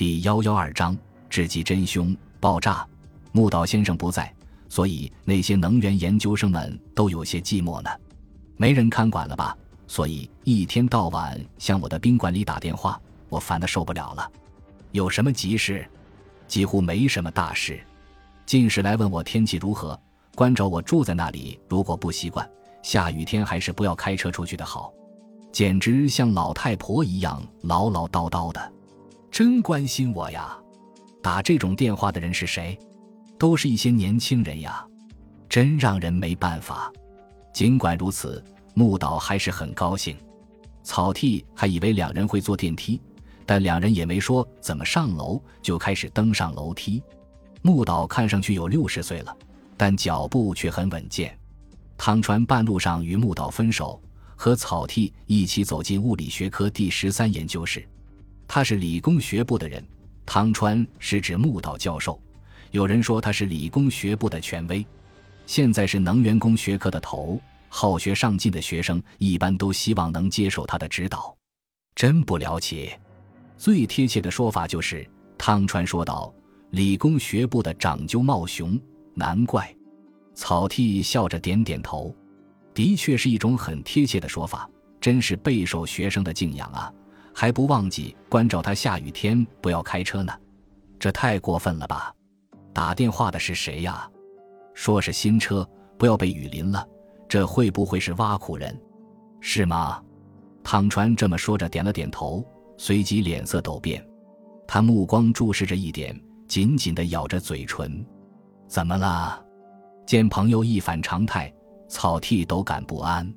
第幺幺二章，至极真凶爆炸。木岛先生不在，所以那些能源研究生们都有些寂寞呢。没人看管了吧？所以一天到晚向我的宾馆里打电话，我烦得受不了了。有什么急事？几乎没什么大事。近是来问我天气如何，关照我住在那里。如果不习惯，下雨天还是不要开车出去的好。简直像老太婆一样唠唠叨叨的，真关心我呀！打这种电话的人是谁？都是一些年轻人呀，真让人没办法。尽管如此，木岛还是很高兴。草剃还以为两人会坐电梯，但两人也没说怎么上楼，就开始登上楼梯。木岛看上去有六十岁了，但脚步却很稳健。汤川半路上与木岛分手。和草剃一起走进物理学科第十三研究室，他是理工学部的人。汤川是指木岛教授，有人说他是理工学部的权威。现在是能源工学科的头，好学上进的学生一般都希望能接受他的指导。真不了解，最贴切的说法就是汤川说道：“理工学部的长究茂雄，难怪。”草剃笑着点点头。的确是一种很贴切的说法，真是备受学生的敬仰啊！还不忘记关照他下雨天不要开车呢，这太过分了吧？打电话的是谁呀？说是新车不要被雨淋了，这会不会是挖苦人？是吗？汤川这么说着点了点头，随即脸色陡变，他目光注视着一点，紧紧地咬着嘴唇。怎么了？见朋友一反常态。草剃都感不安，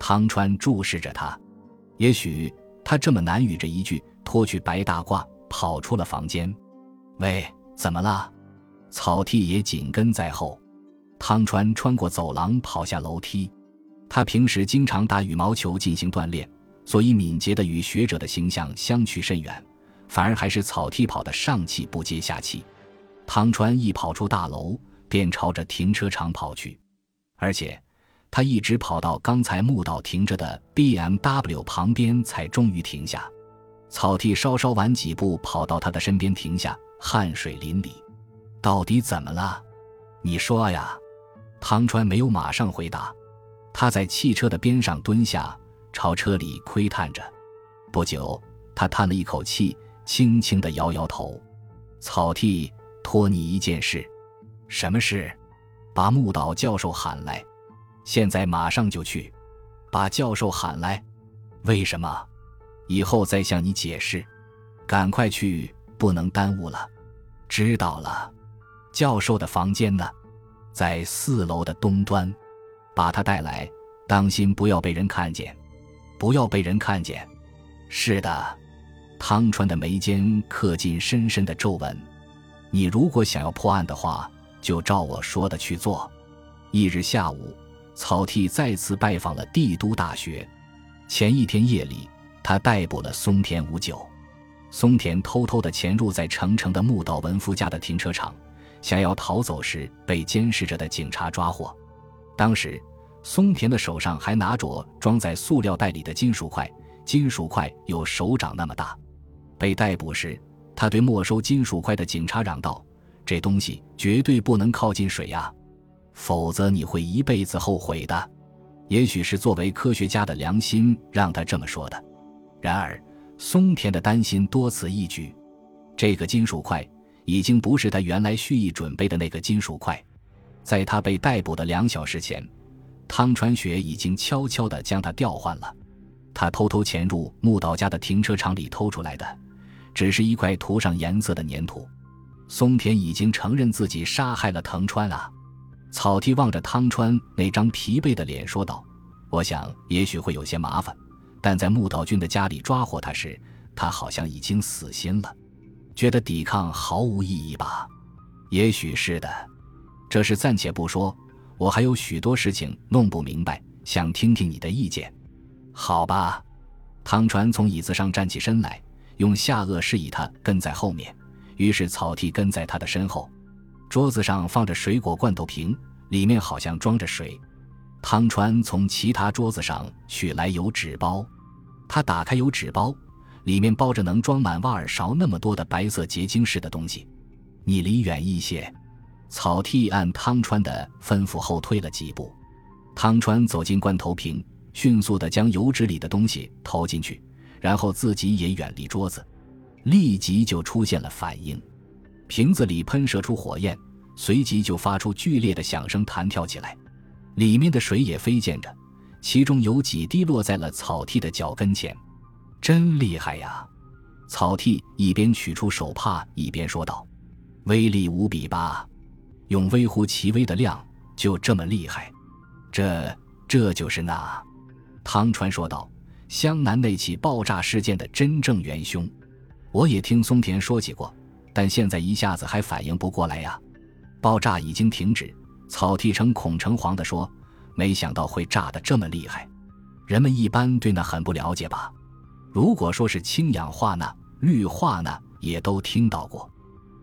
汤川注视着他，也许他这么难语着一句，脱去白大褂，跑出了房间。喂，怎么了？草剃也紧跟在后。汤川穿过走廊，跑下楼梯。他平时经常打羽毛球进行锻炼，所以敏捷的与学者的形象相去甚远，反而还是草剃跑得上气不接下气。汤川一跑出大楼，便朝着停车场跑去，而且。他一直跑到刚才木岛停着的 B M W 旁边，才终于停下。草剃稍稍晚几步跑到他的身边停下，汗水淋漓。到底怎么了？你说呀。汤川没有马上回答，他在汽车的边上蹲下，朝车里窥探着。不久，他叹了一口气，轻轻地摇摇头。草剃，托你一件事。什么事？把木岛教授喊来。现在马上就去，把教授喊来。为什么？以后再向你解释。赶快去，不能耽误了。知道了。教授的房间呢？在四楼的东端。把他带来，当心不要被人看见。不要被人看见。是的。汤川的眉间刻进深深的皱纹。你如果想要破案的话，就照我说的去做。一日下午。草剃再次拜访了帝都大学。前一天夜里，他逮捕了松田五九。松田偷偷地潜入在成城的木岛文夫家的停车场，想要逃走时被监视着的警察抓获。当时，松田的手上还拿着装在塑料袋里的金属块，金属块有手掌那么大。被逮捕时，他对没收金属块的警察嚷道：“这东西绝对不能靠近水呀！”否则你会一辈子后悔的。也许是作为科学家的良心让他这么说的。然而，松田的担心多此一举。这个金属块已经不是他原来蓄意准备的那个金属块。在他被逮捕的两小时前，汤川学已经悄悄地将它调换了。他偷偷潜入木岛家的停车场里偷出来的，只是一块涂上颜色的粘土。松田已经承认自己杀害了藤川啊。草剃望着汤川那张疲惫的脸说道：“我想也许会有些麻烦，但在木岛君的家里抓获他时，他好像已经死心了，觉得抵抗毫无意义吧？也许是的。这事暂且不说，我还有许多事情弄不明白，想听听你的意见。好吧。”汤川从椅子上站起身来，用下颚示意他跟在后面，于是草剃跟在他的身后。桌子上放着水果罐头瓶，里面好像装着水。汤川从其他桌子上取来油纸包，他打开油纸包，里面包着能装满挖耳勺那么多的白色结晶似的东西。你离远一些。草剃按汤川的吩咐后退了几步。汤川走进罐头瓶，迅速地将油脂里的东西投进去，然后自己也远离桌子。立即就出现了反应，瓶子里喷射出火焰，随即就发出剧烈的响声，弹跳起来。里面的水也飞溅着，其中有几滴落在了草剃的脚跟前。真厉害呀！草剃一边取出手帕，一边说道：“威力无比吧？用微乎其微的量就这么厉害？这这就是那……”汤川说道：“湘南那起爆炸事件的真正元凶。”我也听松田说起过，但现在一下子还反应不过来呀。爆炸已经停止，草剃成孔成黄的说：“没想到会炸得这么厉害。人们一般对那很不了解吧？如果说是氢氧化钠、氯化钠，也都听到过。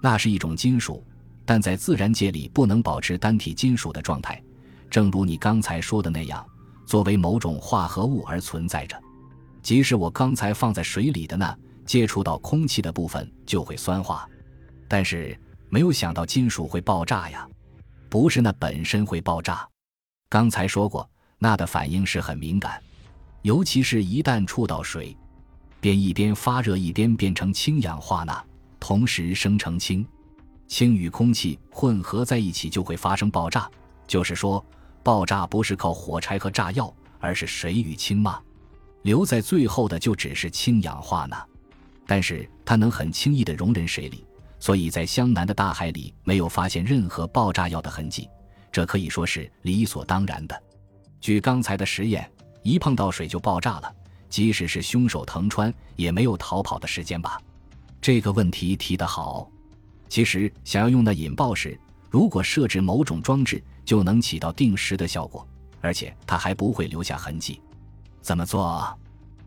那是一种金属，但在自然界里不能保持单体金属的状态，正如你刚才说的那样，作为某种化合物而存在着。即使我刚才放在水里的那……”接触到空气的部分就会酸化，但是没有想到金属会爆炸呀！不是那本身会爆炸。刚才说过，钠的反应是很敏感，尤其是一旦触到水，便一边发热一边变成氢氧化钠，同时生成氢。氢与空气混合在一起就会发生爆炸。就是说，爆炸不是靠火柴和炸药，而是水与氢嘛。留在最后的就只是氢氧化钠。但是它能很轻易地容忍水里，所以在湘南的大海里没有发现任何爆炸药的痕迹，这可以说是理所当然的。据刚才的实验，一碰到水就爆炸了，即使是凶手藤川也没有逃跑的时间吧？这个问题提得好。其实想要用那引爆时，如果设置某种装置，就能起到定时的效果，而且它还不会留下痕迹。怎么做？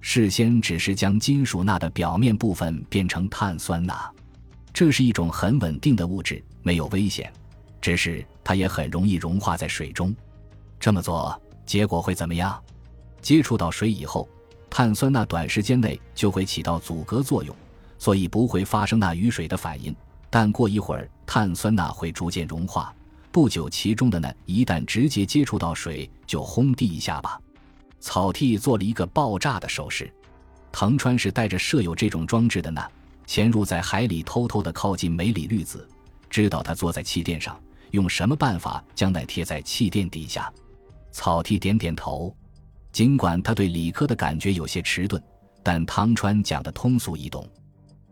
事先只是将金属钠的表面部分变成碳酸钠，这是一种很稳定的物质，没有危险，只是它也很容易融化在水中。这么做结果会怎么样？接触到水以后，碳酸钠短时间内就会起到阻隔作用，所以不会发生那与水的反应。但过一会儿，碳酸钠会逐渐融化，不久其中的钠一旦直接接触到水，就轰地一下吧。草剃做了一个爆炸的手势，藤川是带着设有这种装置的呢。潜入在海里，偷偷的靠近梅里绿子，知道他坐在气垫上，用什么办法将那贴在气垫底下？草剃点点头，尽管他对理科的感觉有些迟钝，但汤川讲的通俗易懂，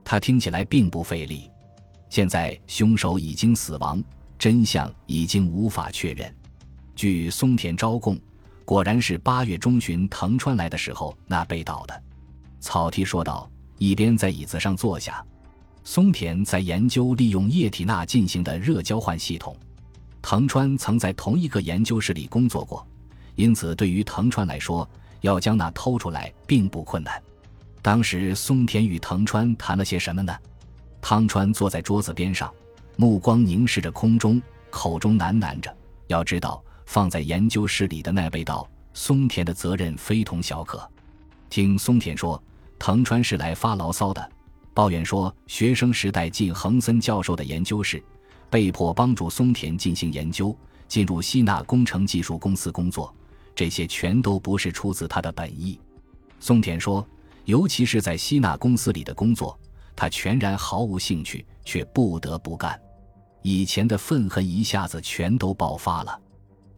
他听起来并不费力。现在凶手已经死亡，真相已经无法确认。据松田昭供。果然是八月中旬藤川来的时候那被盗的，草剃说道，一边在椅子上坐下。松田在研究利用液体钠进行的热交换系统。藤川曾在同一个研究室里工作过，因此对于藤川来说，要将钠偷出来并不困难。当时松田与藤川谈了些什么呢？汤川坐在桌子边上，目光凝视着空中，口中喃喃着：“要知道。”放在研究室里的那被盗，松田的责任非同小可。听松田说，藤川是来发牢骚的，抱怨说学生时代进横森教授的研究室，被迫帮助松田进行研究，进入希纳工程技术公司工作，这些全都不是出自他的本意。松田说，尤其是在希纳公司里的工作，他全然毫无兴趣，却不得不干。以前的愤恨一下子全都爆发了。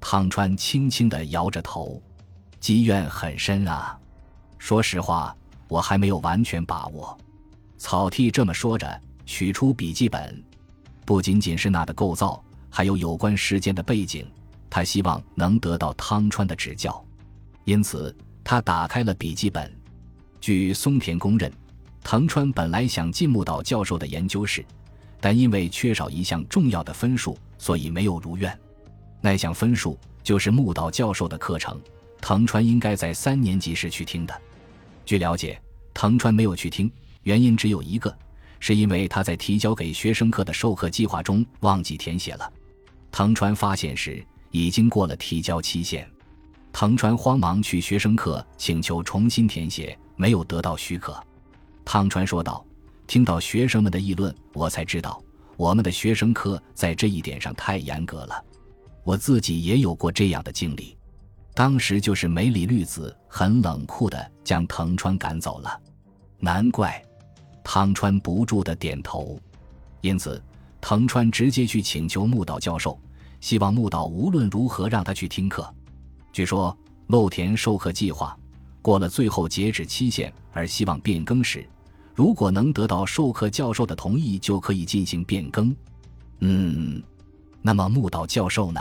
汤川轻轻地摇着头，积怨很深啊。说实话，我还没有完全把握。草剃这么说着，取出笔记本，不仅仅是那的构造，还有有关事件的背景，他希望能得到汤川的指教。因此，他打开了笔记本。据松田公认，藤川本来想进木岛教授的研究室，但因为缺少一项重要的分数，所以没有如愿。那项分数就是木岛教授的课程，藤川应该在三年级时去听的。据了解，藤川没有去听，原因只有一个，是因为他在提交给学生课的授课计划中忘记填写了。藤川发现时已经过了提交期限，藤川慌忙去学生课请求重新填写，没有得到许可。汤川说道：“听到学生们的议论，我才知道我们的学生课在这一点上太严格了。我自己也有过这样的经历，当时就是梅里绿子很冷酷的将藤川赶走了。难怪。”汤川不住的点头。因此，藤川直接去请求木岛教授，希望木岛无论如何让他去听课。据说漏田授课计划过了最后截止期限，而希望变更时，如果能得到授课教授的同意，就可以进行变更。嗯，那么木岛教授呢？